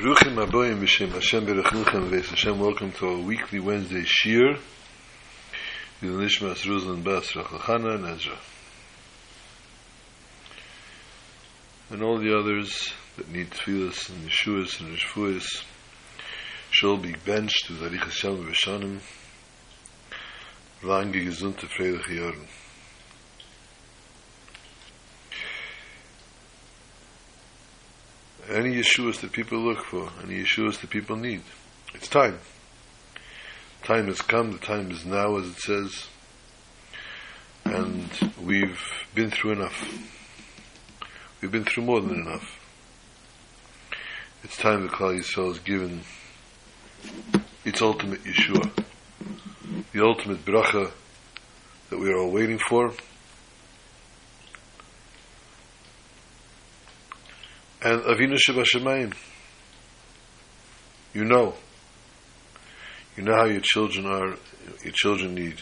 Ruchim Aboyim B'Shem Hashem Berachnuchem V'es Hashem, welcome to our weekly Wednesday Shir. With Nishmas Ruzlan Bas Rachachana and Ezra. And all the others that need tefillas and Yeshuas and Rishfuas shall be benched with Arich Hashem V'Shanim lange gesunde Freilich Jahren. Any Yeshuas that people look for, any Yeshuas that people need. It's time. Time has come, the time is now, as it says, and we've been through enough. We've been through more than enough. It's time Klal Yisrael is given its ultimate Yeshua, the ultimate bracha that we are all waiting for. And Avinu Shebashamayim. You know. You know how your children are, your children need.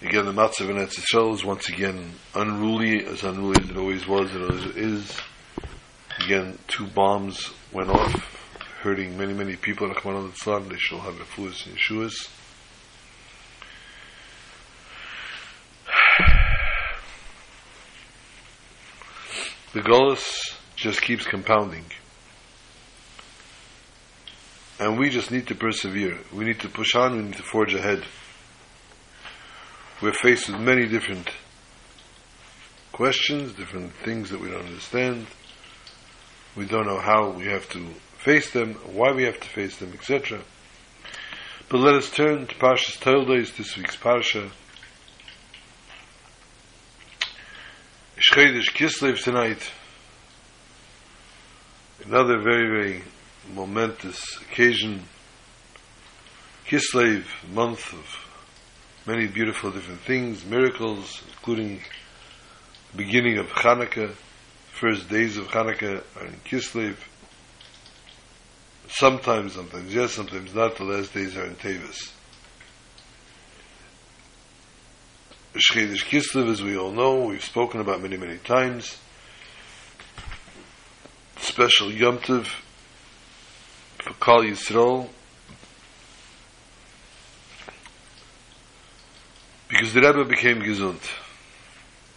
Again, the Matzav in Eretz is once again unruly, as unruly as it always was and it is. Again, two bombs went off, hurting many, many people. They shall have fools and Yeshuas. The Golas just keeps compounding. And we just need to persevere. We need to push on, we need to forge ahead. We're faced with many different questions, different things that we don't understand. We don't know how we have to face them, why we have to face them, etc. But let us turn to Parshas Toldos, this week's Parsha. Shchedish Kislev tonight. Another very, very momentous occasion. Kislev, month of many beautiful different things, miracles, including the beginning of Hanukkah. First days of Hanukkah are in Kislev. Sometimes, sometimes yes, sometimes not. The last days are in Tevis. Shchedish Kislev, as we all know, we've spoken about many, many times. Special Yom Tov for Kal Yisrael. Because the Rebbe became gesund.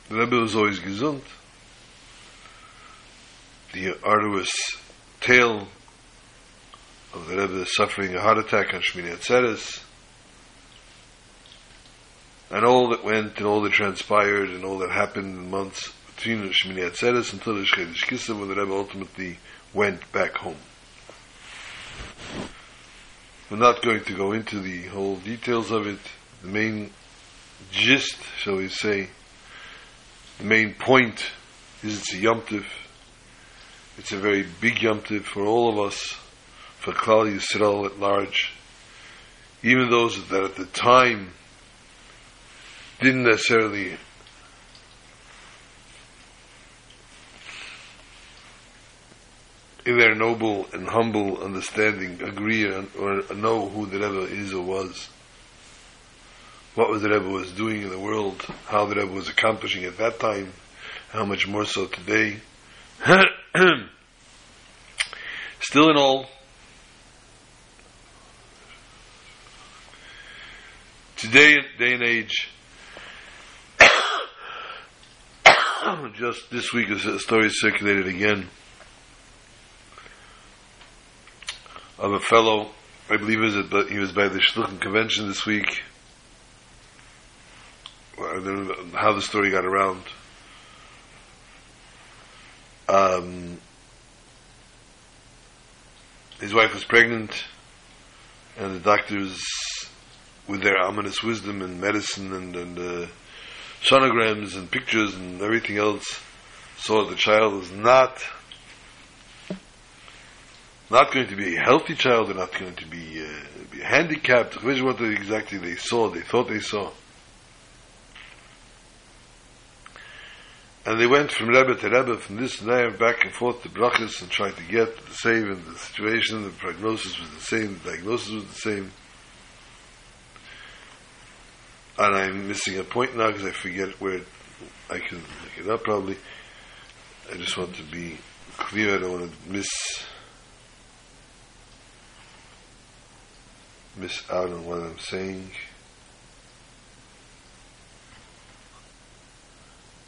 The Rebbe was always gesund. The arduous tale of the Rebbe suffering a heart attack on Shmini Atzeres and all that went and all that transpired and all that happened in months between the Shmini Atzeres until the Shchedish Kislev when the Rebbe ultimately went back home. We're not going to go into the whole details of it. The main gist, shall we say, the main point is it's a Yom Tiv. It's a very big Yom Tiv for all of us, for Klal Yisrael at large. Even those that at the time didn't necessarily in their noble and humble understanding agree or know who the Rebbe is or was, what the Rebbe was doing in the world, how the Rebbe was accomplishing at that time, how much more so today. Still in all, today day and age, just this week a story circulated again of a fellow, I believe is it, but he was by the Shluchim convention this week. I don't know how the story got around. Um, his wife was pregnant, and the doctors, with their ominous wisdom and medicine and, and uh, sonograms and pictures and everything else, saw the child is not not going to be a healthy child, they're not going to be, uh, be handicapped. Which what exactly they saw, they thought they saw. And they went from Rebbe to Rebbe, from this and there, back and forth to brachas, and tried to get the same, in the situation, the prognosis was the same, the diagnosis was the same. And I'm missing a point now because I forget where it I can look it up probably. I just want to be clear. I don't want to miss miss out on what I'm saying.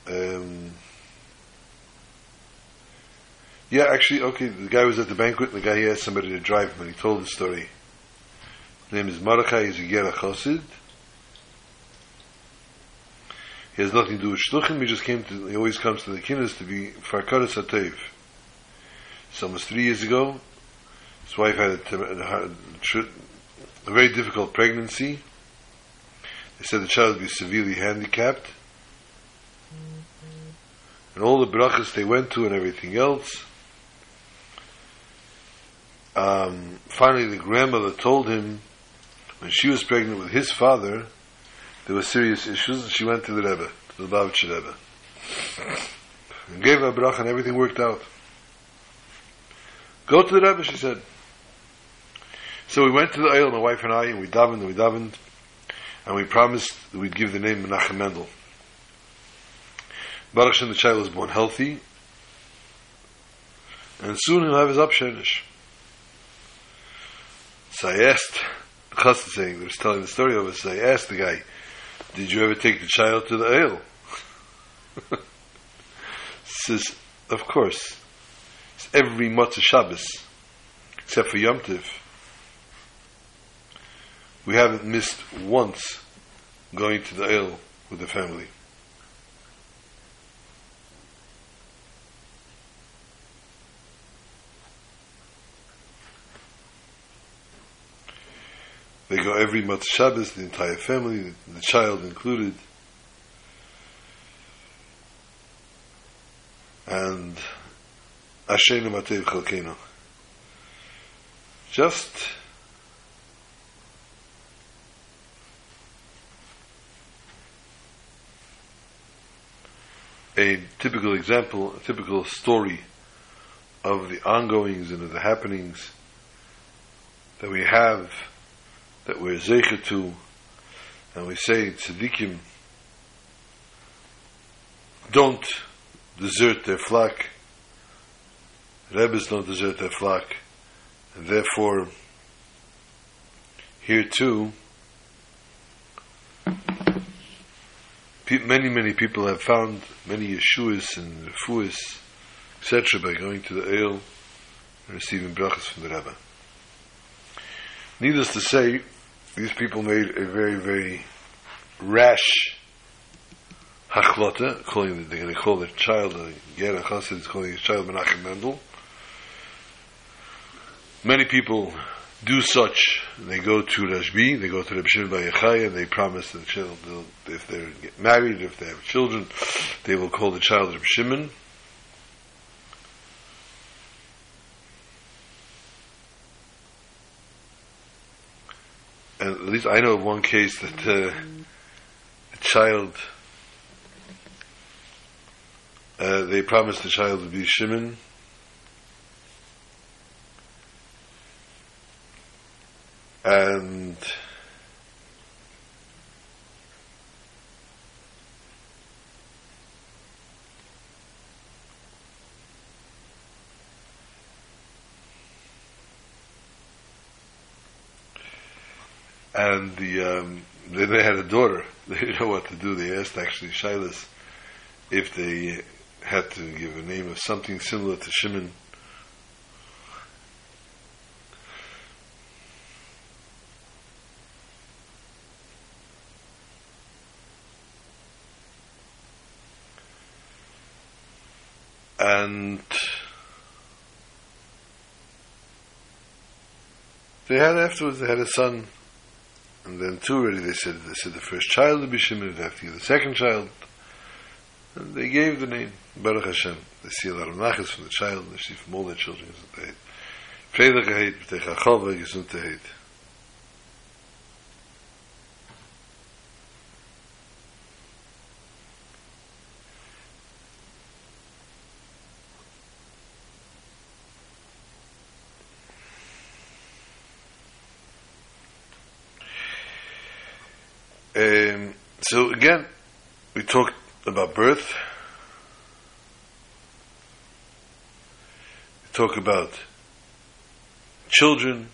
Um, yeah, actually, okay, the guy was at the banquet, and the guy he asked somebody to drive him, and he told the story. His name is Mordechai, he's a Gera Chosid. He has nothing to do with Shluchim, he just came to, he always comes to the Kinnis to be Farkaras HaTev. So almost three years ago, his wife had a, a very difficult pregnancy. They said the child would be severely handicapped. And all the brachas they went to and everything else. Um, finally, the grandmother told him when she was pregnant with his father, there were serious issues, and she went to the Rebbe, to the Babich Rebbe, and gave her a bracha, and everything worked out. Go to the Rebbe, she said. So we went to the oil, my wife and I, and we davened and we davened, and we promised that we'd give the name Menachem Mendel. Baruch Shem, the child was born healthy, and soon he'll have his upshenish. So I asked, the chassid saying, they was telling the story of us, so I asked the guy, did you ever take the child to the ale? says, of course. It's every Motzah Shabbos, except for Yom Tiv. We haven't missed once going to the ale with the family. They go every month Shabbos, the entire family, the child included. And Ashenu Matev Chalkeno. Just a typical example, a typical story of the ongoings and of the happenings that we have that we're zeicher to, and we say tzaddikim don't desert their flock, Rebbes don't desert their flock, and therefore here too many many people have found many Yeshuas and Refuas etc. by going to the Eil and receiving brachas from the Rebbe. Needless to say, these people made a very, very rash hachlota, calling they're going to call their child a Gera Chassid, is calling his child Menachem Mendel. Many people do such. They go to Rashbi, they go to Reb Shimon Bar and they promise the child, if they get married, if they have children, they will call the child Reb Shimon. At least I know of one case that uh, a child, uh, they promised the child to be Shimon. And and the um, then they had a daughter. They didn't know what to do. They asked actually Shilas if they had to give a name of something similar to Shimon. And they had afterwards they had a son and then two already they said they said the first child to be Shimon, after the second child. And they gave the name Baruch Hashem. They see a lot of nachas from the child, and they see from all their children they Freude geheit, b'tei chachova, gesundheit. Um, so again, we talked about birth. We talk about children,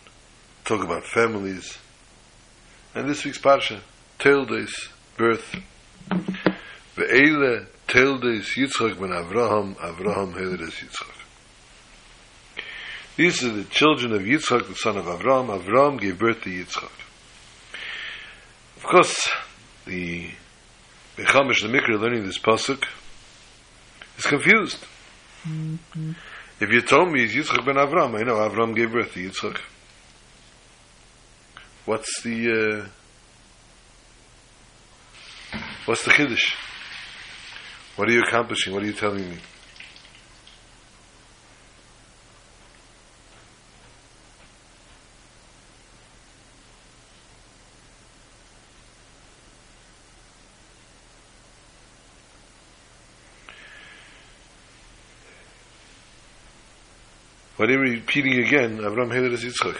talk about families. And this week's Parsha, Teldes, birth. Ve'ele Teldes Yitzchak ben Avraham, Avraham Heledes Yitzchak. These are the children of Yitzchak, the son of Avraham. Avraham gave birth to Yitzchak. Of course, the Bechamish the Mikra learning this pasuk is confused. Mm-hmm. If you told me it's Yitzchak ben Avraham, I know Avraham gave birth to Yitzchak. What's the uh, what's the chiddush? What are you accomplishing? What are you telling me? What are repeating again? Avram Heledes Yitzchak.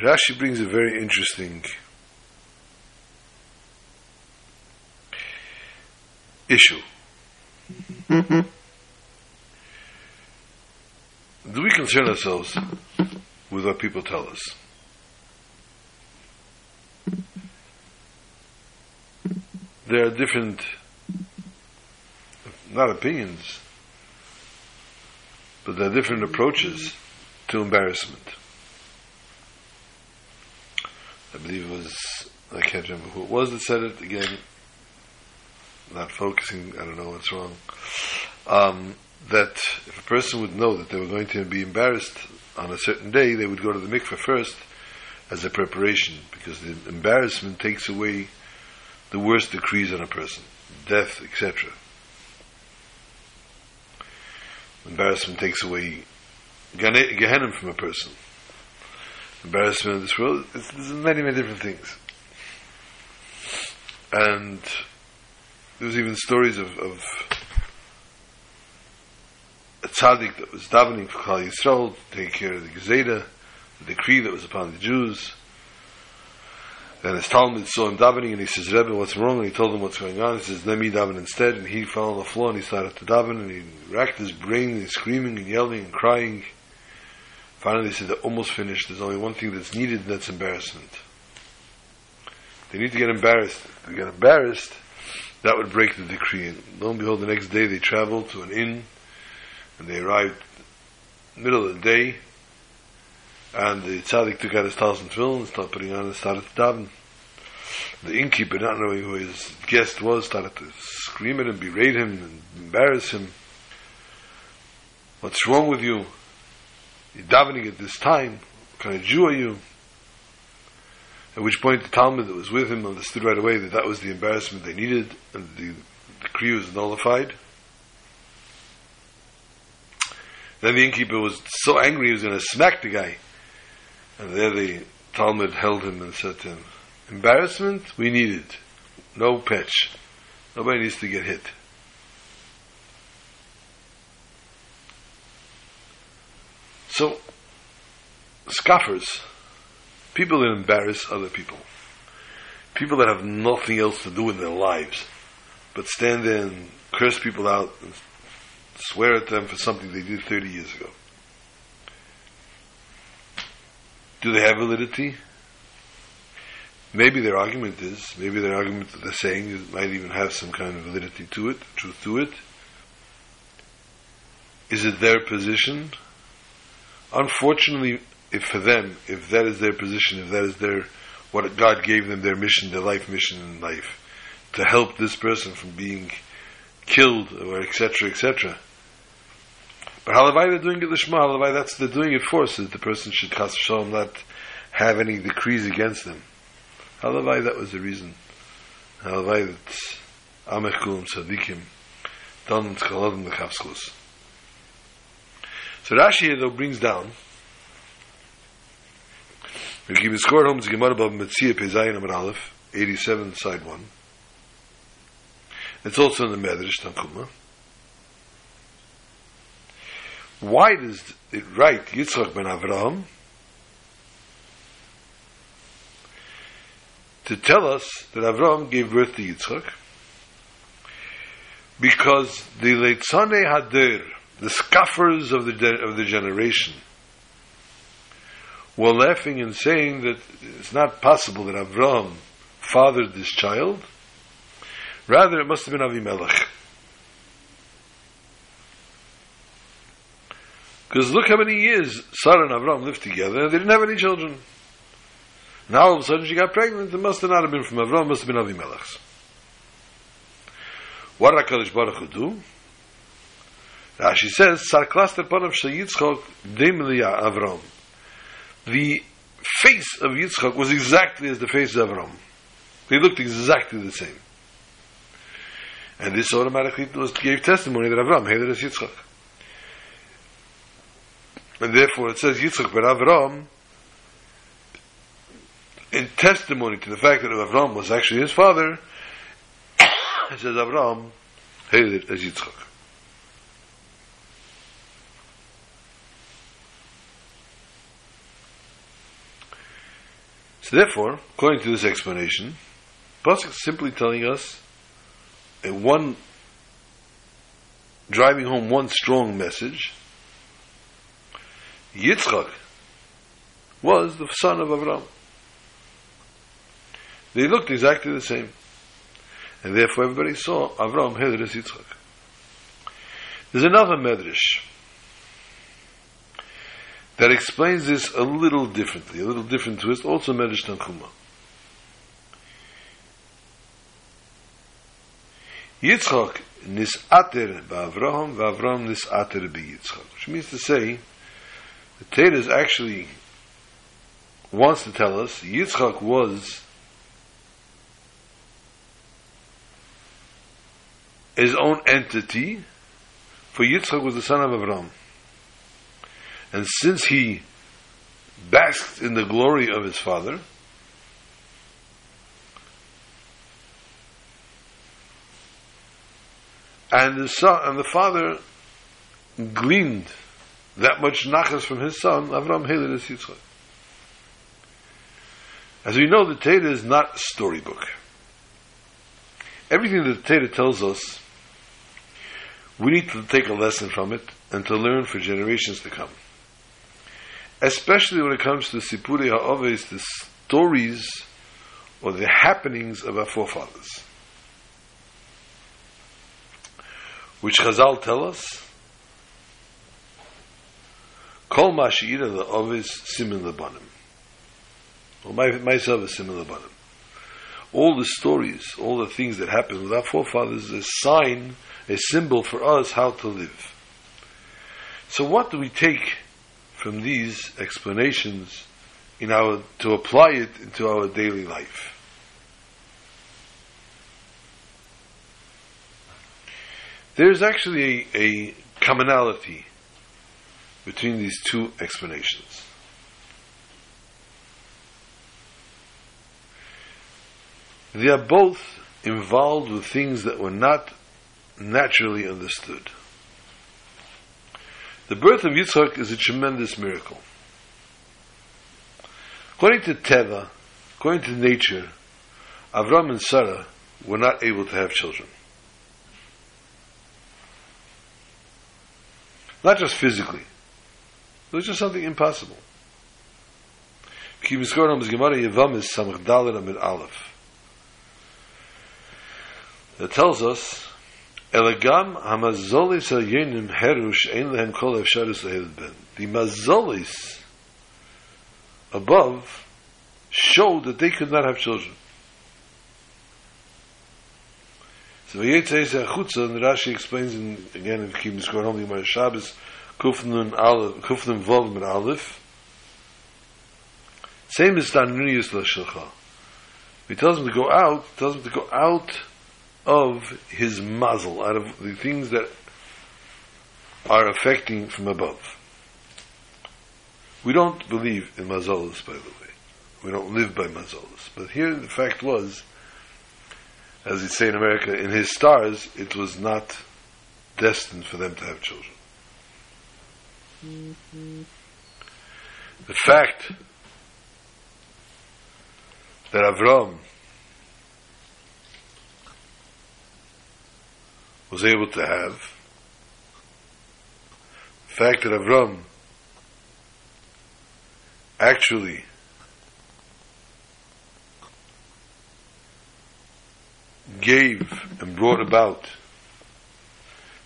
Rashi brings a very interesting issue. Mm-hmm. Do we concern ourselves with what people tell us? There are different not opinions, but there are different approaches to embarrassment. I believe it was, I can't remember who it was that said it again, not focusing, I don't know what's wrong. Um, that if a person would know that they were going to be embarrassed on a certain day, they would go to the mikveh first as a preparation, because the embarrassment takes away the worst decrees on a person, death, etc. Embarrassment takes away Gehenna from a person. Embarrassment in this world, there's many, many different things. And there's even stories of, of a tzaddik that was davening for Klal Yisrael to take care of the Gezeda, the decree that was upon the Jews, and his Talmud saw him davening, and he says, Rebbe, what's wrong? And he told him what's going on. He says, let me daven instead. And he fell on the floor, and he started to daven, and he racked his brain, and he's screaming and yelling and crying. Finally, he said, they're almost finished. There's only one thing that's needed, and that's embarrassment. They need to get embarrassed. If they get embarrassed, that would break the decree. And lo and behold, the next day they traveled to an inn, and they arrived middle of the day, and the tzaddik took out his thousand film and started putting on and started to daven. The innkeeper, not knowing who his guest was, started to scream at him, berate him, and embarrass him. What's wrong with you? You're davening at this time. What kind of Jew are you? At which point the Talmud that was with him understood right away that that was the embarrassment they needed, and the decree was nullified. Then the innkeeper was so angry he was going to smack the guy. And there the Talmud held him and said to him, Embarrassment? We need it. No patch. Nobody needs to get hit. So, scoffers, people that embarrass other people, people that have nothing else to do in their lives, but stand there and curse people out and swear at them for something they did 30 years ago. Do they have validity? Maybe their argument is, maybe their argument that they're saying is, might even have some kind of validity to it, truth to it. Is it their position? Unfortunately, if for them, if that is their position, if that is their, what God gave them, their mission, their life mission in life, to help this person from being killed or etc., etc., but halavai they're doing it lishma. Halavai that's they're doing it for, so that the person should chas not have any decrees against them. Halavai that was the reason. Halavai that amech kulam tzadikim don tzchaladim lechavskos. So Rashi here though brings down. Keep the score home. It's Gemara Bava Metzia Pezayin Amar Aleph, 87, side 1. It's also in the Medrash Tanchuma. Why does it write Yitzchak ben Avraham? to tell us that Avram gave birth to Yitzchak because the Leitzane Hadir, the scoffers of the, of the generation, were laughing and saying that it's not possible that Avram fathered this child. Rather, it must have been Avimelech. Because look how many years Sarah and Avram lived together, and they didn't have any children. Now all of a sudden she got pregnant. It must have not have been from Avram, it must have been Avimelech's. What did HaKadosh Baruch Hu do? Ah, Rashi says, Sar klaster panav shel Yitzchok demli Avram. The face of Yitzchok was exactly as the face of Avram. They looked exactly the same. And this automatically was, gave testimony that Avram hated as Yitzchak. And therefore it says Yitzchak ben Avram in testimony to the fact that Avram was actually his father, it says Avram hated as Yitzchak. So therefore, according to this explanation, Pasuk is simply telling us a one driving home one strong message. Yitzchak was the son of Avram. They looked exactly the same. And therefore everybody saw Avram hated as Yitzchak. There's another medrash that explains this a little differently, a little different twist, also medrash Tanchuma. Yitzchak nisater ba'Avraham, va'Avraham nisater be'Yitzchak. Which means to say, the actually wants to tell us Yitzchak was his own entity, for Yitzchak was the son of Avram. And since he basked in the glory of his father, and the son and the father gleaned that much nachas from his son, Avram Yitzchak. As we know, the Torah is not storybook. Everything that the Torah tells us we need to take a lesson from it and to learn for generations to come. Especially when it comes to Sipuri Ha'oves, the stories or the happenings of our forefathers. Which Chazal tell us, Kol Mashira the Ovis Simin Labanim. Or myself is Simin Labanim. All the stories, all the things that happened with our forefathers is a sign a symbol for us how to live. So what do we take from these explanations in our to apply it into our daily life? There's actually a, a commonality between these two explanations. They are both involved with things that were not naturally understood. The birth of Yitzchak is a tremendous miracle. According to Teva, according to nature, Avram and Sarah were not able to have children. Not just physically. So it's just something impossible. Ki. That tells us, Elagam hamazolis al-yenim herush ein lehem kol efsharis. The mazolis above show that they could not have children. So Vayetze Yisrael Chutza, and Rashi explains in, again in Kim Yisrael Hom Yomar Shabbos, Kufnun Aleph, Kufnun Vov Mit Aleph, same as Tanuniyus Lashilcha. He tells him to go out, tells him to go out of his muzzle, out of the things that are affecting from above. We don't believe in mazolas, by the way. We don't live by mazolas. But here the fact was, as they say in America, in his stars, it was not destined for them to have children. The fact that Avram was able to have, the fact that Avram actually gave and brought about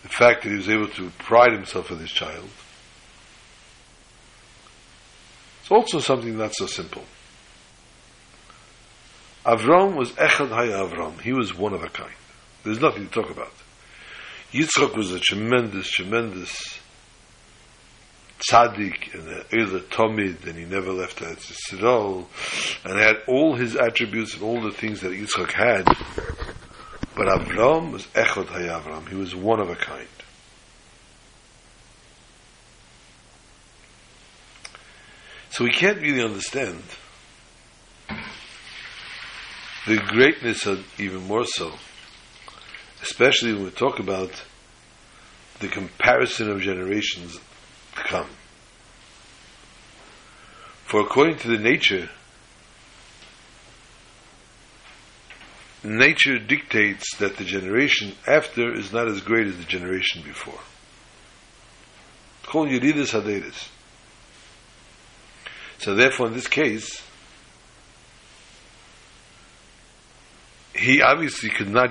the fact that he was able to pride himself on his child it's also something not so simple. Avram was Echad Hay Avram. He was one of a kind. There's nothing to talk about. Yitzchak was a tremendous, tremendous tzaddik and a Eila Tomid, and he never left Eretz Yisrael, and had all his attributes and all the things that Yitzchak had. But Avram was Echad Hayavram. He was one of a kind. So we can't really understand the greatness of even more so, especially when we talk about the comparison of generations to come. For according to the nature nature dictates that the generation after is not as great as the generation before. Called Yeridis Hadedis. So therefore, in this case, he obviously could not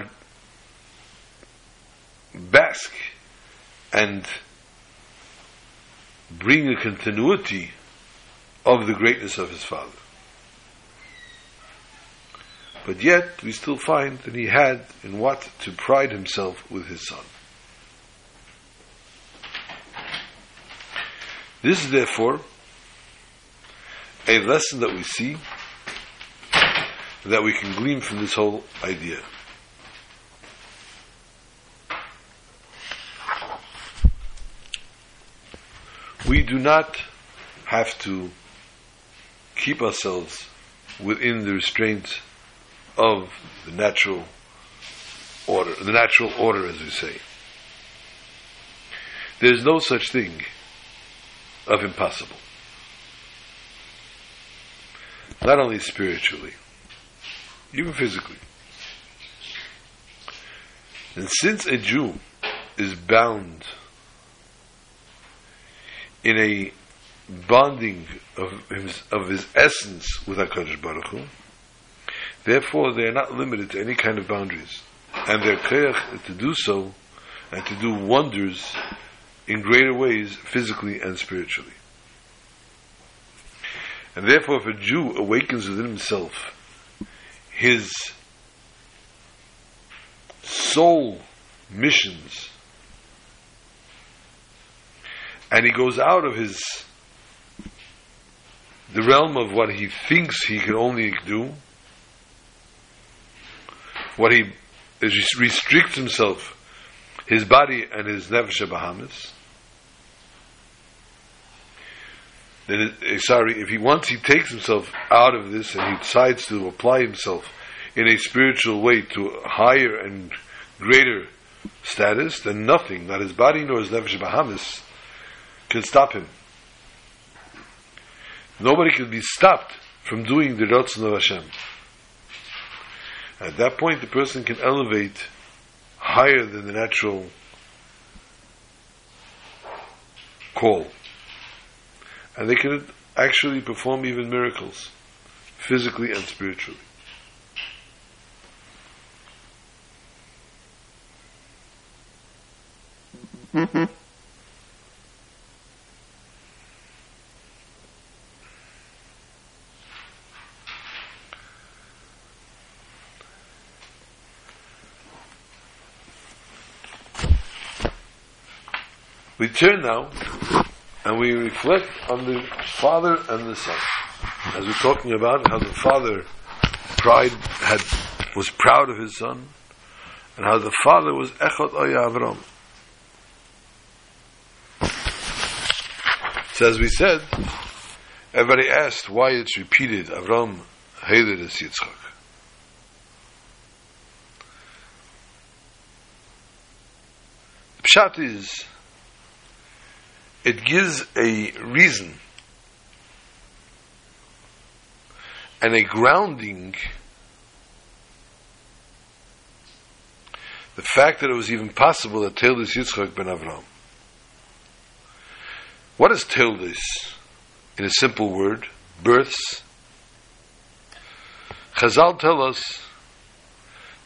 bask and bring a continuity of the greatness of his father. But yet, we still find that he had in what to pride himself with his son. This is therefore a lesson that we see that we can glean from this whole idea. We do not have to keep ourselves within the restraints of the natural order, the natural order, as we say. There's no such thing of impossible. Not only spiritually, even physically. And since a Jew is bound in a bonding of his, of his essence with HaKadosh Baruch Hu, Therefore, they are not limited to any kind of boundaries. And their koyach to do so and to do wonders in greater ways, physically and spiritually. And therefore, if a Jew awakens within himself his soul missions, and he goes out of his the realm of what he thinks he can only do, what he restricts himself, his body and his nefesh bahamas. Then, eh, sorry, if he once he takes himself out of this and he decides to apply himself in a spiritual way to a higher and greater status, then nothing, not his body nor his nefesh bahamas, can stop him. Nobody can be stopped from doing the Ratzon of Hashem. At that point, the person can elevate higher than the natural call. And they can actually perform even miracles, physically and spiritually. Mm-hmm. We turn now and we reflect on the father and the son. As we're talking about how the father pride had was proud of his son, and how the father was Echot Avram. So as we said, everybody asked why it's repeated Avram hated as Yitzchak. The pshat is it gives a reason and a grounding the fact that it was even possible that Tildis Yitzchak ben Avram. What is Tildis? In a simple word, births. Chazal tell us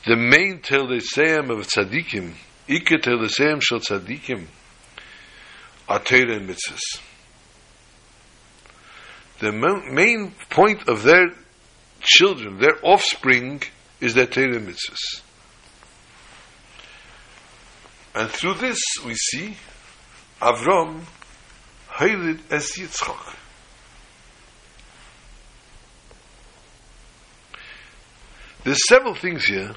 the main Tildisayim of tzaddikim, Ike Tildisayim shel tzaddikim, are Torah and mitzvahs. The main point of their children, their offspring, is their Torah and mitzvahs. And through this we see Avram Hailid as Yitzchak. There's several things here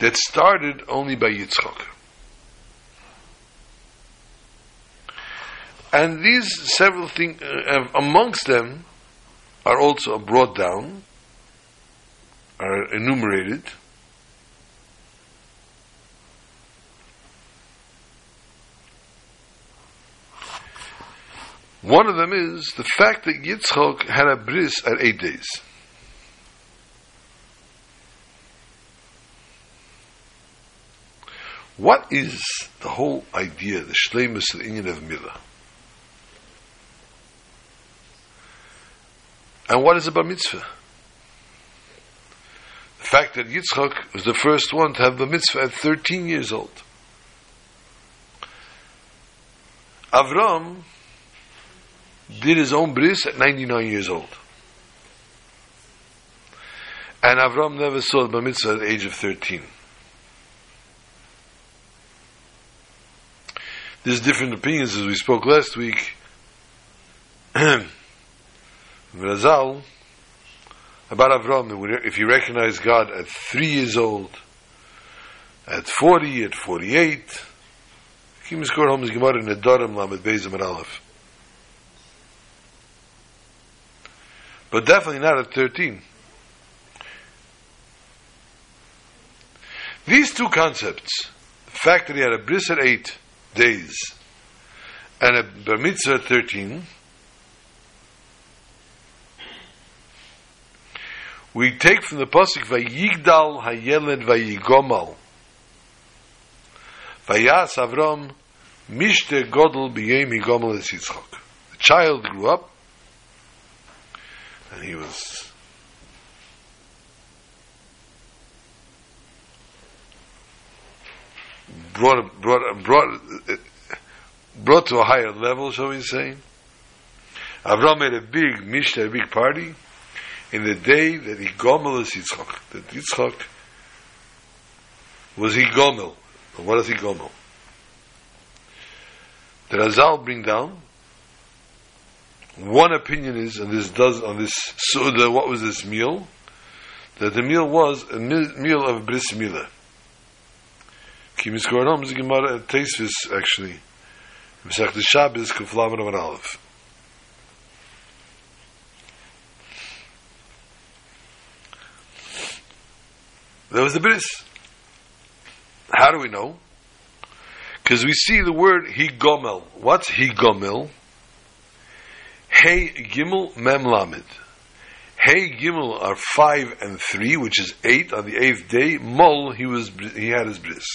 that started only by Yitzchak. And these several things, uh, amongst them, are also brought down, are enumerated. One of them is the fact that Yitzchak had a bris at eight days. What is the whole idea, the shlemus the Indian of Milah? And what is a bar mitzvah? The fact that Yitzchak was the first one to have the mitzvah at 13 years old. Avram did his own bris at 99 years old. And Avram never saw the bar mitzvah at the age of 13. There's different opinions, as we spoke last week. Razal, about Avram, if you recognize God at three years old, at 40, at 48, Kim score home is Gemara in Lamed Bezim at Aleph. But definitely not at 13. These two concepts, the fact that he had a bris at 8, days and a bar mitzvah 13 we take from the pasuk vayigdal hayeled vayigomal vayas avram mishte godel biyem yigomal es yitzchak the child grew up and he was brought brought brought brought to a higher level, shall we say? Avram made a big mishta, a big party, in the day that he gomel is Yitzchak. That Yitzchak was he gomel. And What is he gomel? The Razal bring down. One opinion is, and this does on this Suda, what was this meal? That the meal was a meal of bris milah. Ki miskoranom is a Gemara at Teisvis, actually. Mesech the Shabbos, Kuflavan of an Aleph. There was the bris. How do we know? Because we see the word higomel. What's higomel? Hey gimel mem lamed. Hey gimel are five and three, which is eight on the eighth day. Mol he was he had his bris.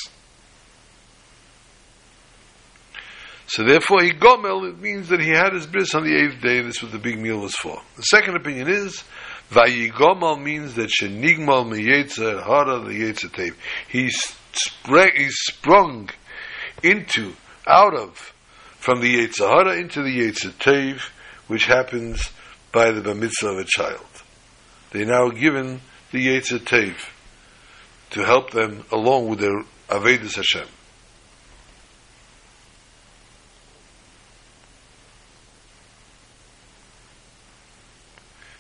So therefore, he gomel, it means that he had his bris on the eighth day, and this is what the big meal was for. The second opinion is, vayigomel means that shenigmal meyetza hara yetzatev. He sprang, he sprung into, out of, from the yetzahara into the yetzatev, which happens by the mitzvah of a child. They are now given the yetzatev to help them along with their avedus Hashem.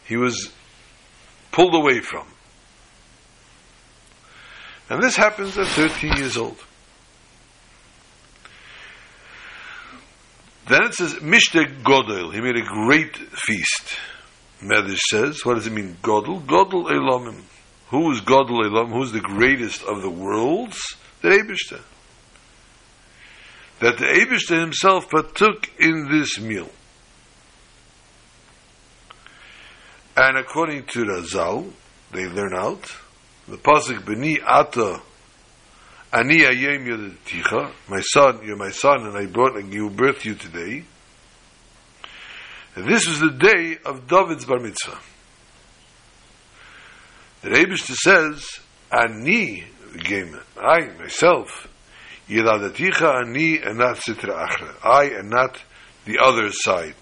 he was pulled away from. And this happens at 13 years old. Then it says, Mishte Godel. He made a great feast. Medrash says, what does it mean, Godel? Godel Elamim. Who is Godel Elam? Who is the greatest of the worlds? The Eibishter. That the Eibishter himself partook in this meal. And according to Razal, they learn out the pasuk b'ni ata Ani ayem yodeticha, my son, you're my son, and I brought and you birth you today. And this was the day of David's bar mitzvah. The Rebishter says, Ani, game, I, myself, Yedadaticha ani and not sitra achra. I and not the other side.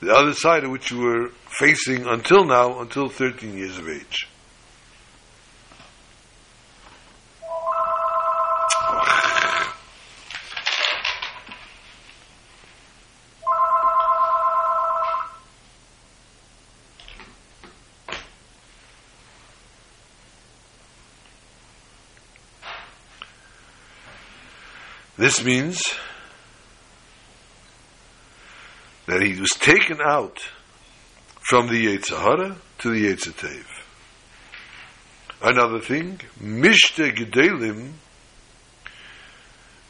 The other side of which you were facing until now, until 13 years of age. This means that he was taken out from the Yetzirah to the Yetzitev. Another thing, Mishte Gedalim,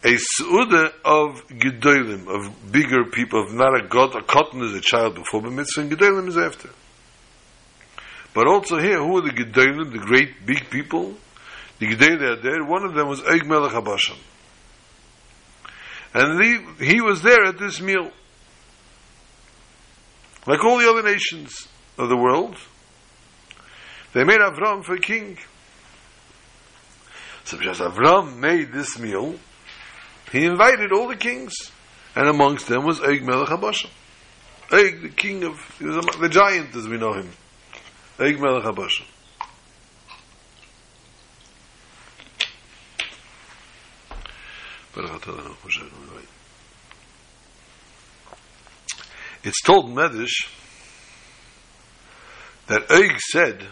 a Suda of Gedalim, of bigger people, of not a God, a cotton is a child before the mitzvah, and Gedalim is after. But also here, who are the Gedalim, the great big people? The Gedalim are there, one of them was Eig Melech HaBashan. And he, he was there at this meal. Like all the other nations of the world, they made Avram for king. So because Avram made this meal, he invited all the kings, and amongst them was Eig Melech HaBashan. Eig, the king of, he was the giant as we know him. Eig Melech HaBashan. It's told in Medish that Eig said,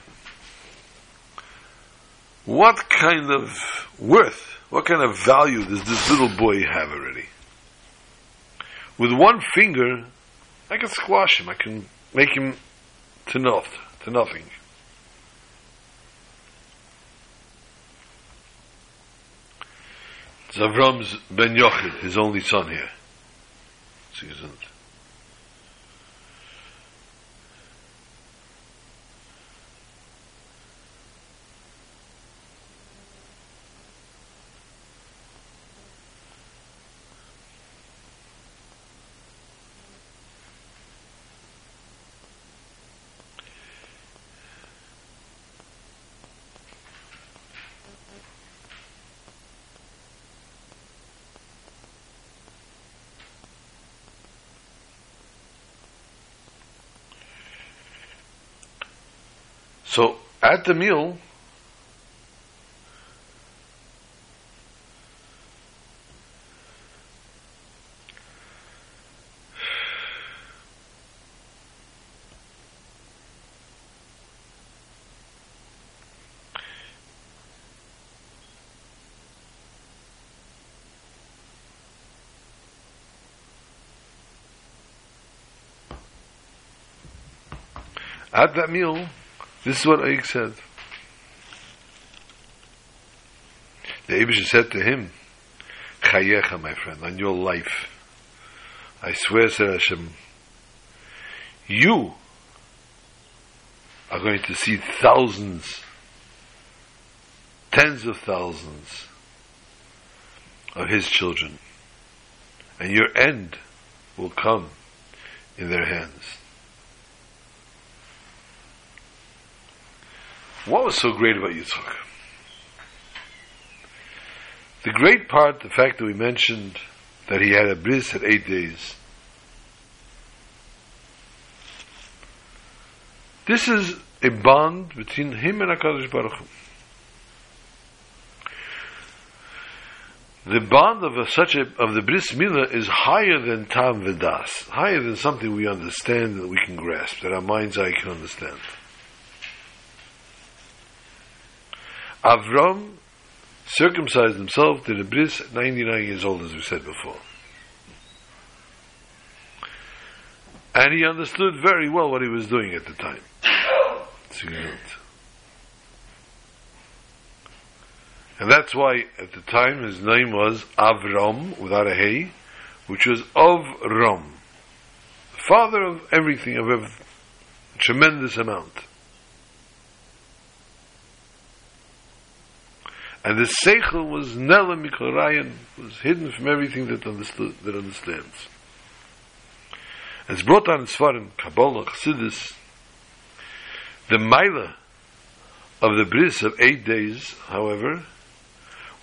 What kind of worth, what kind of value does this little boy have already? With one finger, I can squash him, I can make him to naught, to nothing. It's Avram's ben Yochid, his only son here. So at the meal, at that meal, this is what Eig said. The Abish said to him, Chayecha, my friend, on your life, I swear, Sir Hashem, you are going to see thousands, tens of thousands of his children, and your end will come in their hands. What was so great about Yitzchak? The great part, the fact that we mentioned that he had a bris at eight days. This is a bond between him and HaKadosh Baruch Hu. The bond of a, such a, of the bris milah is higher than tam vedas, higher than something we understand that we can grasp, that our mind's eye can understand. Avram circumcised himself to the bris at 99 years old, as we said before. And he understood very well what he was doing at the time. And that's why at the time his name was Avram, without a hey, which was of Ram. Father of everything, of a tremendous amount. And the Seichel was Nela Mikorayan, was hidden from everything that, understood, that understands. As brought down in Svarim, Kabbalah, Chassidus, the Maila of the bris of eight days, however,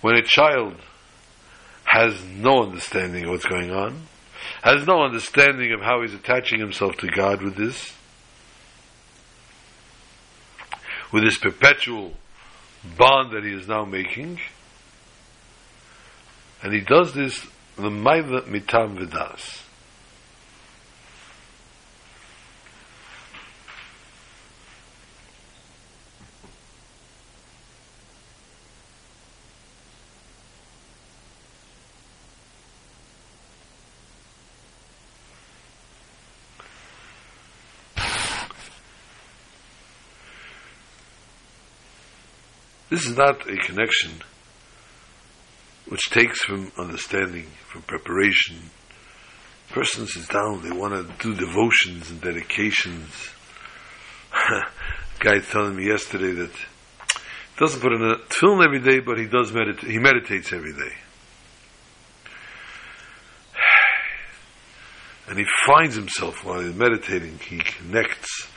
when a child has no understanding of what's going on, has no understanding of how he's attaching himself to God with this, with this perpetual bond that he is now making, and he does this the Mitam Vidas. This is not a connection which takes from understanding, from preparation. Person sits down, they want to do devotions and dedications. guy telling me yesterday that he doesn't put in a film every day, but he does meditate. He meditates every day, and he finds himself while he's meditating. He connects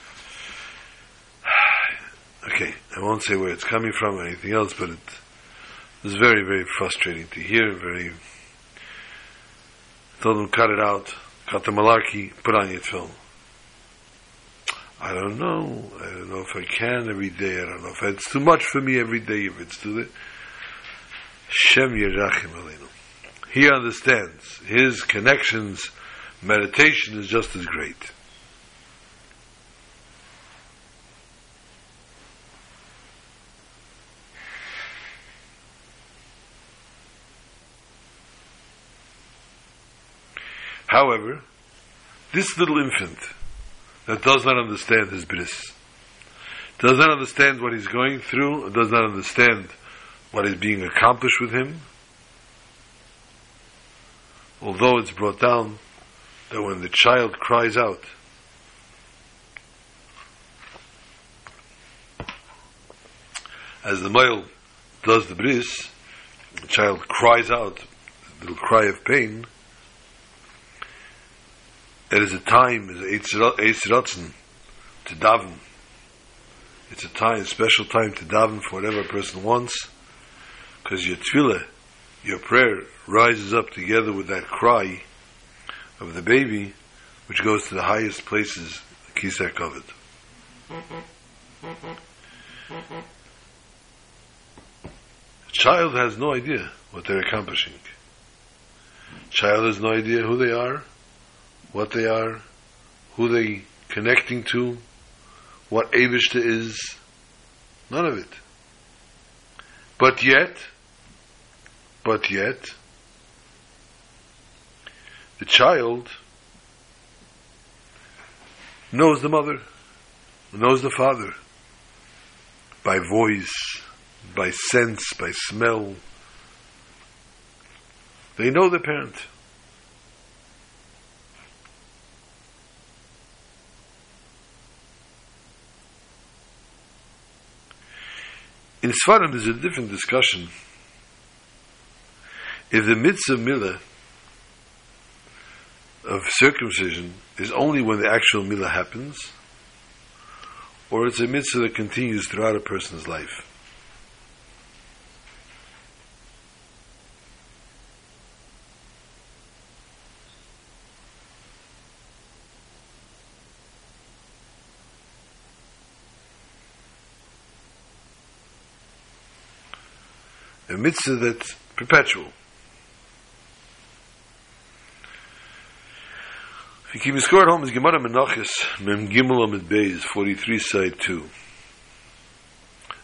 Okay, I won't say where it's coming from or anything else, but it was very, very frustrating to hear. Very. Told them cut it out, cut the malarkey, put on your film. I don't know. I don't know if I can every day. I don't know if it's too much for me every day. If it's too late. Shem Yerachim Aleinu. He understands. His connections, meditation is just as great. However, this little infant that does not understand his bris, does not understand what he's going through, does not understand what is being accomplished with him, although it's brought down that when the child cries out, as the male does the bris, the child cries out, a little cry of pain, it is a time, it's Eitzratzen, to daven. It's a time, a special time to daven for whatever a person wants, because your tefillah, your prayer, rises up together with that cry of the baby, which goes to the highest places, the Kisar covered. A child has no idea what they're accomplishing. Child has no idea who they are, what they are, who they connecting to, what Avishta is, none of it. But yet, but yet, the child knows the mother, knows the father, by voice, by sense, by smell. They know the parent. In Svarim, there's a different discussion. If the mitzvah milah of circumcision is only when the actual milah happens, or it's a mitzvah that continues throughout a person's life. A mitzvah that's perpetual. If you keep a score at home, is Gemara Menachis, Mem Gimel Amid Beis, 43, side 2.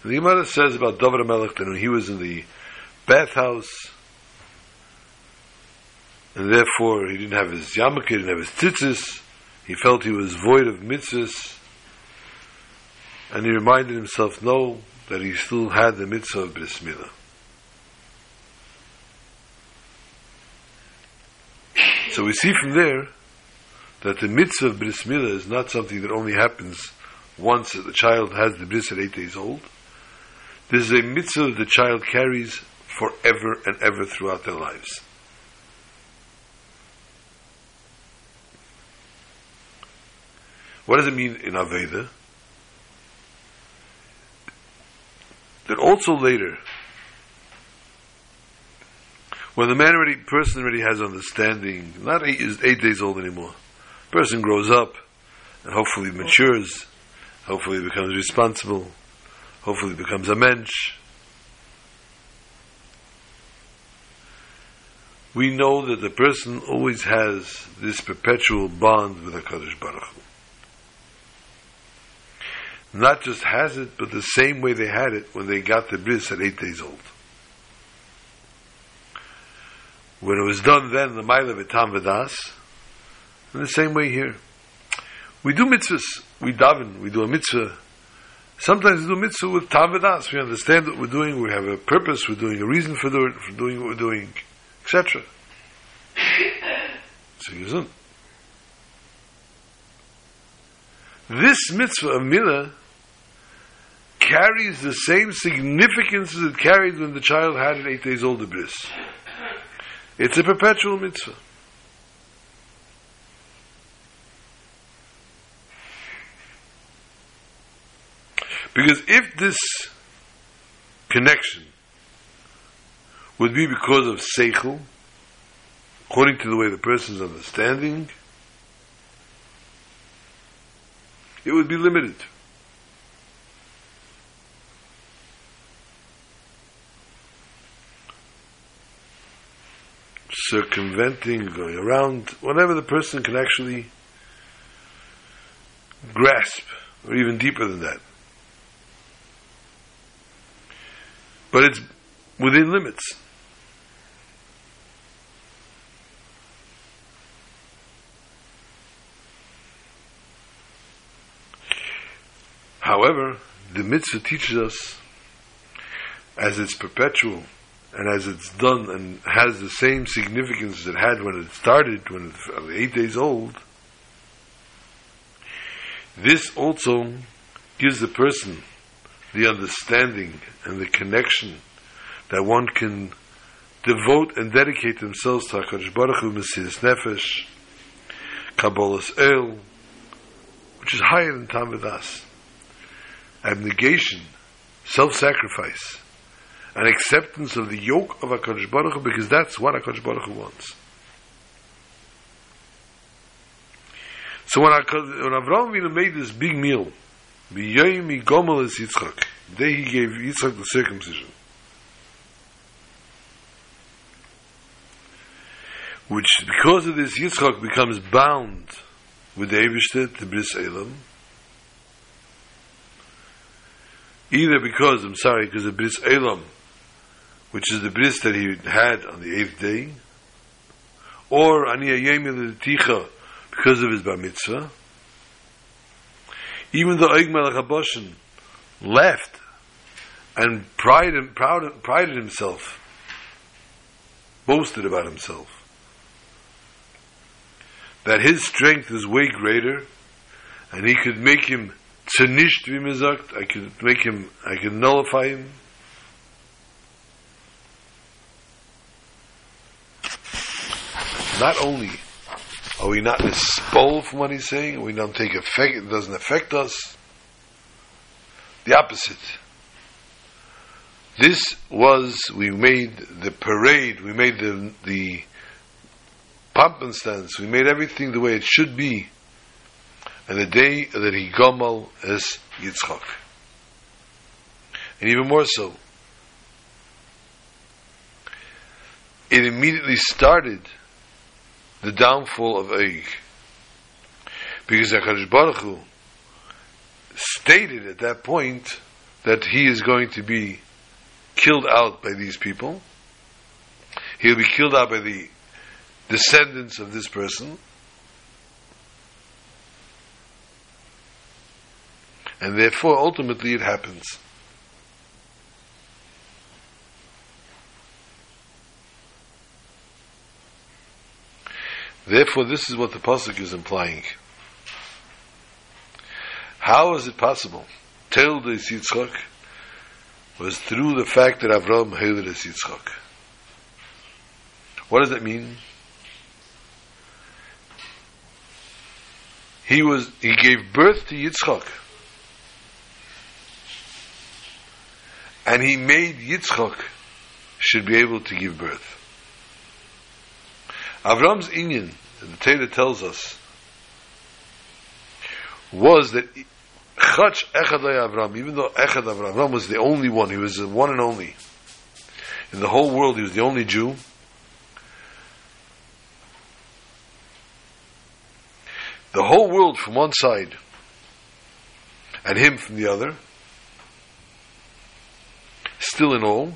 And the Gemara says about David Melech that when he was in the bathhouse, and therefore he didn't have his yarmulke, he didn't have his tzitzis, he felt he was void of mitzvahs, and he reminded himself, no, that he still had the mitzvah of Bris Milah. So we see from there that the mitzvah of bris milah is not something that only happens once the child has the bris at eight days old. This is a mitzvah the child carries forever and ever throughout their lives. What does it mean in Aveda? That also later, when the man already, person already has understanding, not eight, is eight days old anymore, person grows up and hopefully matures, hopefully becomes responsible, hopefully becomes a mensch. We know that the person always has this perpetual bond with HaKadosh Baruch Hu not just has it, but the same way they had it when they got the bris at eight days old. When it was done then, the Maila Vitam Vedas, in the same way here. We do mitzvahs, we daven, we do a mitzvah. Sometimes we do mitzvah with Tam Vedas, we understand what we're doing, we have a purpose, we're doing a reason for doing, for doing what we're doing, etc. So you This mitzvah of Milah carries the same significance as it carried when the child had an eight days old bris. It's a perpetual mitzvah. Because if this connection would be because of seichel, according to the way the person's understanding, it would be limited. Circumventing, going around, whatever the person can actually grasp, or even deeper than that. But it's within limits. However, the mitzvah teaches us, as it's perpetual, and as it's done and has the same significance as it had when it started, when it was eight days old, this also gives the person the understanding and the connection that one can devote and dedicate themselves to HaKadosh Baruch Hu, Mesiris Nefesh, Kabbalah's El, which is higher than Tamadas. Abnegation, self-sacrifice, an acceptance of the yoke of HaKadosh Baruch Hu, because that's what HaKadosh Baruch Hu wants. So when, when Avraham Avinu made this big meal, B'yoyim Gomel es Yitzchak, the day he gave Yitzchak the circumcision, which because of this Yitzchak becomes bound with the Eibishter, the Bris Elam, either because, I'm sorry, because the Bris Elam which is the bris that he had on the eighth day, or ani ayemi ticha because of his bar mitzvah. Even though Eig Melech left and prided, proud, prided himself, boasted about himself, that his strength is way greater, and he could make him tzenish to I could make him, I could nullify him. Not only are we not expelled from what he's saying, we don't take effect, it doesn't affect us. The opposite. This was, we made the parade, we made the, the pomp and stance, we made everything the way it should be. And the day that he gomal is Yitzchak. And even more so, it immediately started the downfall of Eig. Because HaKadosh Baruch Hu stated at that point that he is going to be killed out by these people. He'll be killed out by the descendants of this person. And therefore, ultimately, it happens. Therefore, this is what the pasuk is implying. How is it possible? Tell the Yitzchak was through the fact that Avram hated his Yitzchak. What does that mean? He was he gave birth to Yitzchak. And he made Yitzchak should be able to give birth. Avram's Inyan, the Torah tells us, was that Chach Echad Avram, even though Echad Avram, Avram was the only one, he was the one and only. In the whole world, he was the only Jew. The whole world from one side, and him from the other, still in all,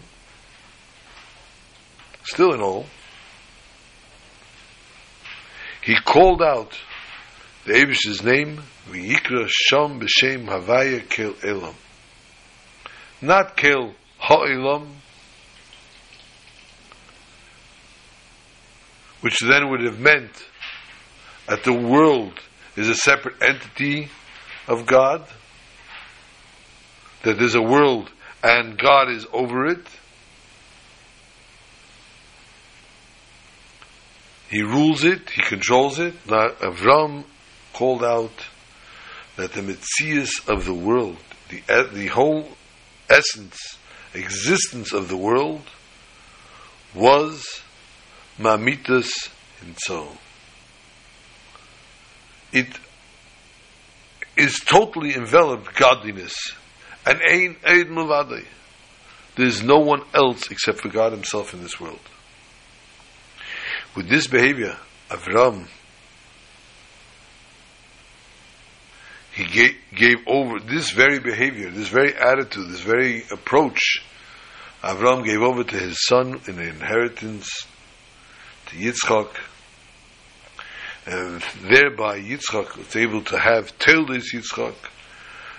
still in all, he called out the Abish's name, V'yikra Sham B'Shem Havaya Kel Elam. Not Kel Ha'elam, which then would have meant that the world is a separate entity of God, that there's a world and God is over it. He rules it, he controls it. Now, Avram called out that the Metzias of the world, the, the whole essence, existence of the world, was Mamitas Himtzo. It is totally enveloped godliness. And Ein Eid Mavadai. There is no one else except for God Himself in this world. With this behavior, Avram he gave, gave over this very behavior, this very attitude, this very approach. Avram gave over to his son in inheritance, to Yitzchak, and thereby Yitzchak was able to have Teldes Yitzchak,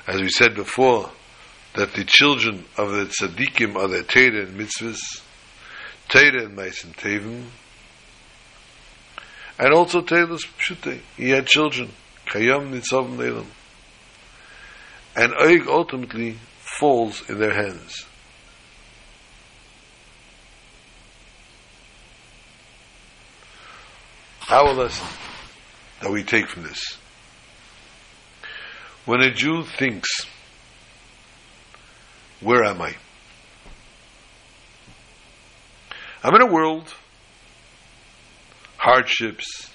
as we said before, that the children of the tzaddikim are the Torah and mitzvahs, Torah and Meisim Tevim, and also Teldes Pshute. He had children, Kayam Nitzavim Leilam and Oig ultimately falls in their hands. Our lesson that we take from this. When a Jew thinks, where am I? I'm in a world, hardships,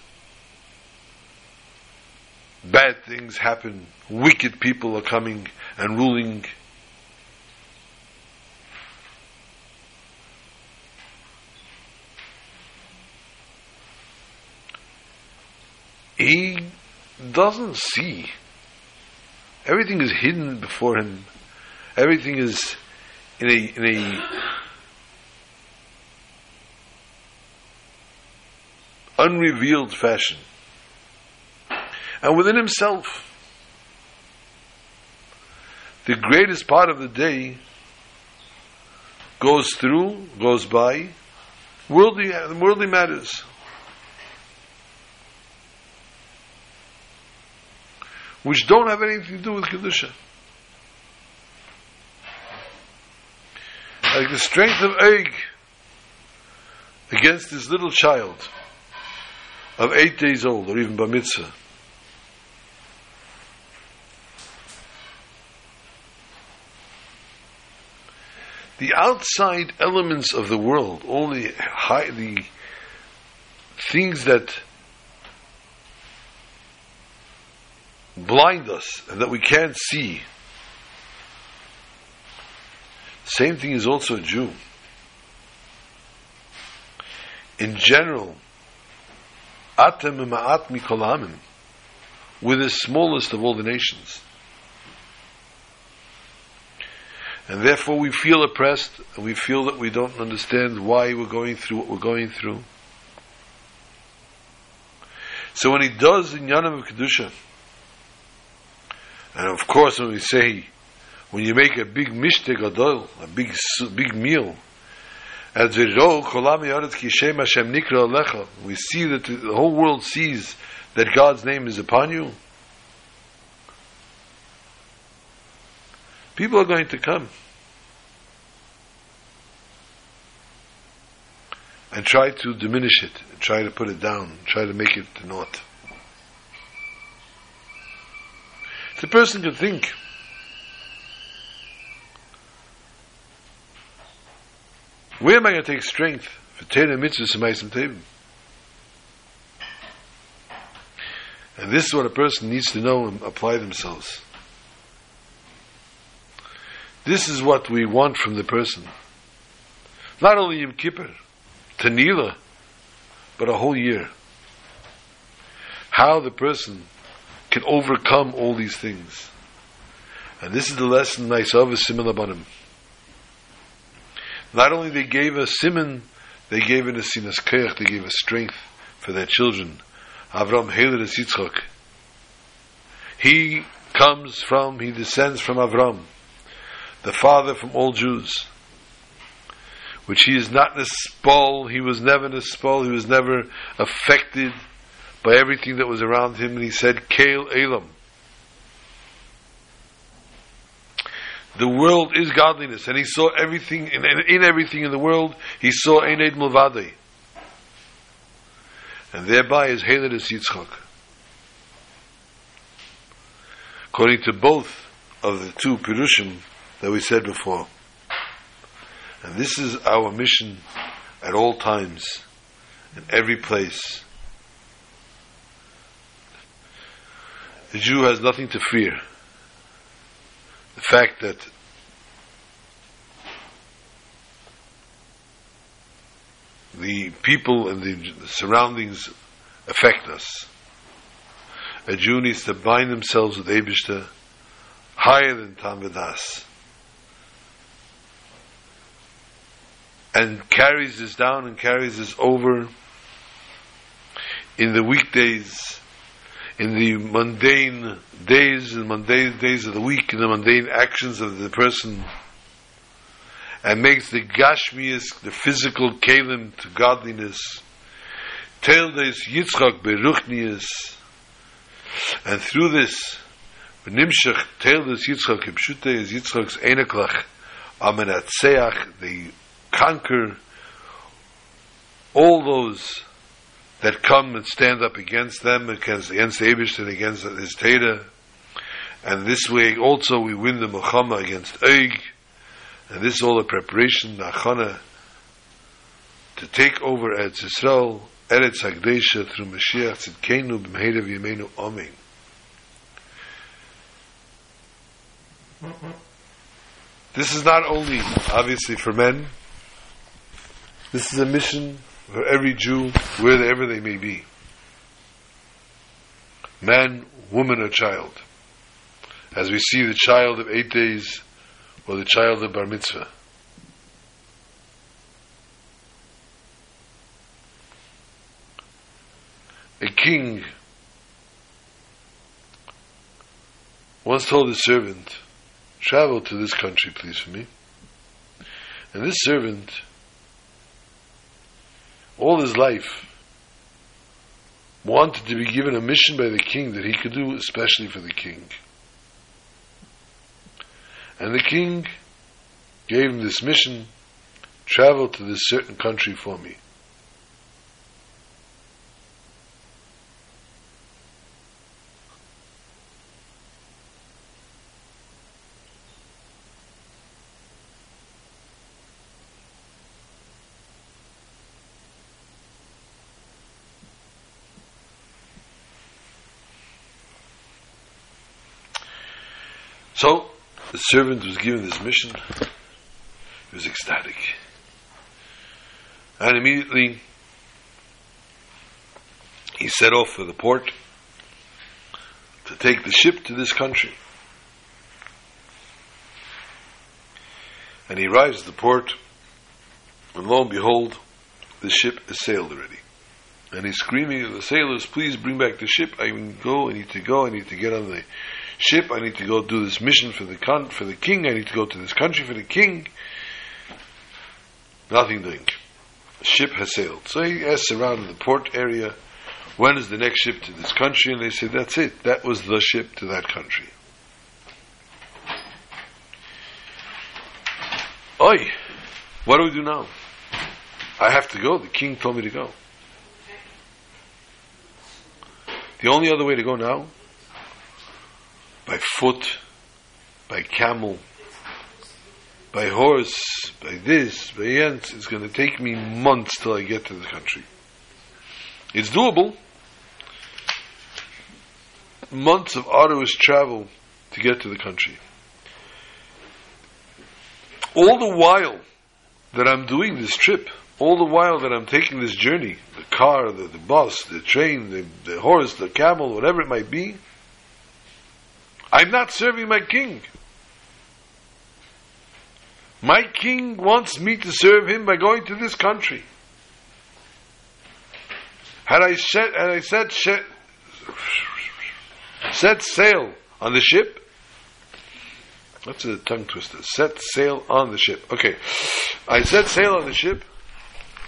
bad things happen, wicked people are coming and ruling. He doesn't see. Everything is hidden before him. Everything is in a in a unrevealed fashion and within himself. The greatest part of the day goes through, goes by, worldly, worldly matters. Which don't have anything to do with Kedusha. Like the strength of egg against this little child of eight days old, or even bar the outside elements of the world, all the high, the things that blind us and that we can't see. Same thing is also a Jew. In general, atem ma'at mikolamim, we're the smallest of all the nations. And therefore we feel oppressed, and we feel that we don't understand why we're going through what we're going through. So when he does in Yanam of Kedusha, and of course when we say, when you make a big gadol, a big, big meal, as we see that the whole world sees that God's name is upon you. People are going to come and try to diminish it, try to put it down, try to make it to naught. The person can think Where am I going to take strength for Torah mitzvahs and Maisim Tevim? And this is what a person needs to know and apply themselves. This is what we want from the person. Not only Yom Kippur, Tanila, but a whole year. How the person can overcome all these things. And this is the lesson Naisav Simon Abanim. Not only they gave us Simon, they gave us Sinas Keach, they gave us strength for their children. Avram Heler Yitzchak. He comes from, he descends from Avram, the father from all Jews. Which he is not Nispol, he was never Nispol, he was never affected by everything that was around him, and he said, Kael Elam. The world is godliness, and he saw everything, in, in everything in the world, he saw Eined Mulvadei and thereby is Heledus Yitzchak. According to both of the two Pirushim that we said before. And this is our mission at all times, in every place. The Jew has nothing to fear. The fact that the people and the surroundings affect us. A Jew needs to bind themselves with Abishta higher than Tamvadas and carries this down and carries this over in the weekdays, in the mundane days, in the mundane days of the week, in the mundane actions of the person and makes the gashmias, the physical kalim to godliness. Teldes Yitzchak beruchnias, and through this, Nimshach Teldes Yitzchak Kipshute is Yitzchak's eneklach, amenatseach, they conquer all those that come and stand up against them, against, against Abish and against his Teda. And this way also we win the Muhammad against Eig, and this is all a preparation, achana, to take over Eretz Yisrael, Eretz Hagdesha, through Mashiach Tzidkenu, B'mheirav Yemenu, Amen. This is not only, obviously, for men, this is a mission for every Jew, wherever they may be. Man, woman, or child. As we see the child of eight days or the child of bar mitzvah. A king once told his servant, travel to this country, please, for me. And this servant, all his life, wanted to be given a mission by the king that he could do especially for the king. And the king gave him this mission travel to this certain country for me. So, the servant was given this mission, he was ecstatic. And immediately he set off for the port to take the ship to this country. And he arrives at the port, and lo and behold, the ship has sailed already. And he's screaming to the sailors, please bring back the ship. I can go, I need to go, I need to get on the ship. I need to go do this mission for the con- for the king. I need to go to this country for the king. Nothing doing. Ship has sailed. So he asks around the port area, when is the next ship to this country? And they say, that's it. That was the ship to that country. Oi, what do we do now? I have to go. The king told me to go. The only other way to go now, by foot, by camel, by horse, by this, by ants, it's going to take me months till I get to the country. It's doable. Months of arduous travel to get to the country. All the while that I'm doing this trip, all the while that I'm taking this journey, the car, the, the bus, the train, the, the horse, the camel, whatever it might be, I'm not serving my king. My king wants me to serve him by going to this country. Had I set, had I set, set, sail on the ship, that's a tongue twister. Set sail on the ship. Okay. I set sail on the ship.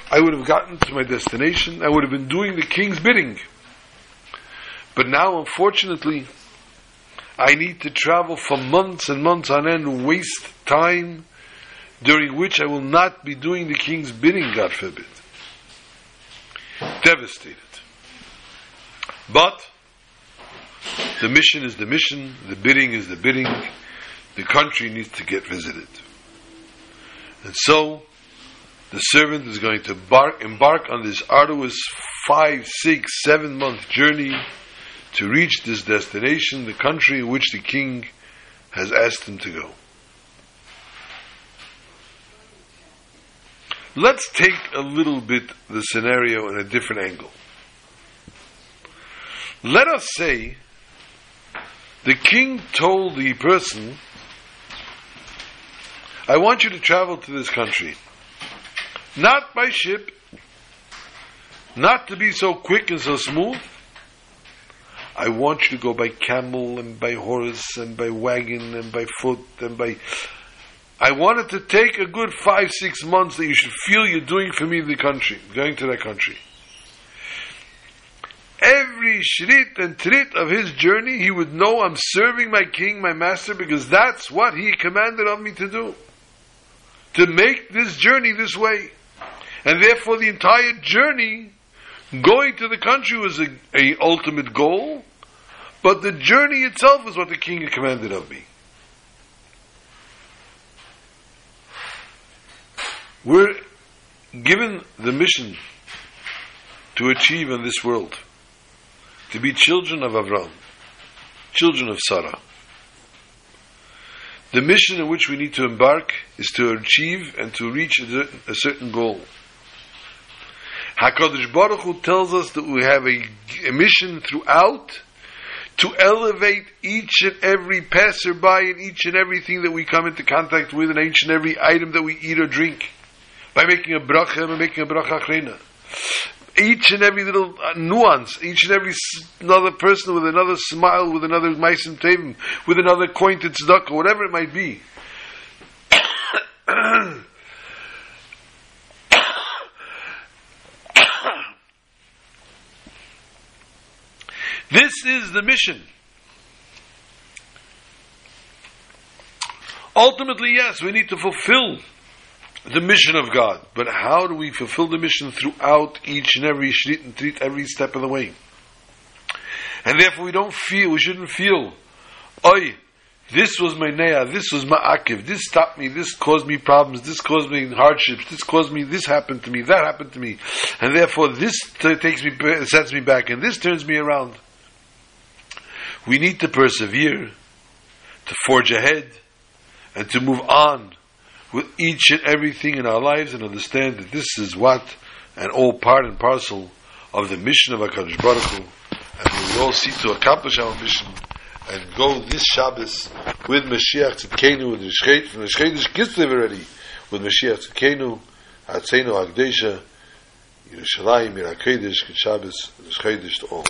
I would have gotten to my destination. I would have been doing the king's bidding. But now, unfortunately, I need to travel for months and months on end, waste time, during which I will not be doing the king's bidding, God forbid. Devastated. But, the mission is the mission, the bidding is the bidding, the country needs to get visited. And so, the servant is going to bar- embark on this arduous five, six, seven month journey to reach this destination, the country in which the king has asked him to go. Let's take a little bit the scenario in a different angle. Let us say the king told the person, I want you to travel to this country. Not by ship, not to be so quick and so smooth. I want you to go by camel and by horse and by wagon and by foot and by. I want it to take a good five, six months that you should feel you're doing for me in the country, going to that country. Every shrit and trit of his journey, he would know I'm serving my king, my master, because that's what he commanded of me to do. To make this journey this way. And therefore the entire journey, going to the country was a, a ultimate goal, but the journey itself is what the king commanded of me. We're given the mission to achieve in this world, to be children of Avram, children of Sarah. The mission in which we need to embark is to achieve and to reach a certain, goal. HaKadosh Baruch Hu tells us that we have a, a mission throughout to elevate each and every passerby and each and everything that we come into contact with and each and every item that we eat or drink by making a bracha and making a bracha achrena. Each and every little uh, nuance, each and every another person with another smile, with another meisim tevim, with another coin to tzedakah, whatever it might be. This is the mission. Ultimately, yes, we need to fulfill the mission of God. But how do we fulfill the mission throughout each and every shrit and treat every step of the way? And therefore we don't feel, we shouldn't feel, oi, this was my neah, this was my akiv, this stopped me, this caused me problems, this caused me hardships, this caused me, this happened to me, that happened to me. And therefore this t- takes me, sets me back, and this turns me around. We need to persevere, to forge ahead, and to move on with each and everything in our lives and understand that this is what and all part and parcel of the mission of HaKadosh Baruch Hu. And we all seek to accomplish our mission and go this Shabbos with Mashiach Tzidkenu with Rishchet from Rishchetish Kislev already with Mashiach Tzidkenu Hatzenu Agdesha Yerushalayim Yirakedesh Shabbos Rishchetish to all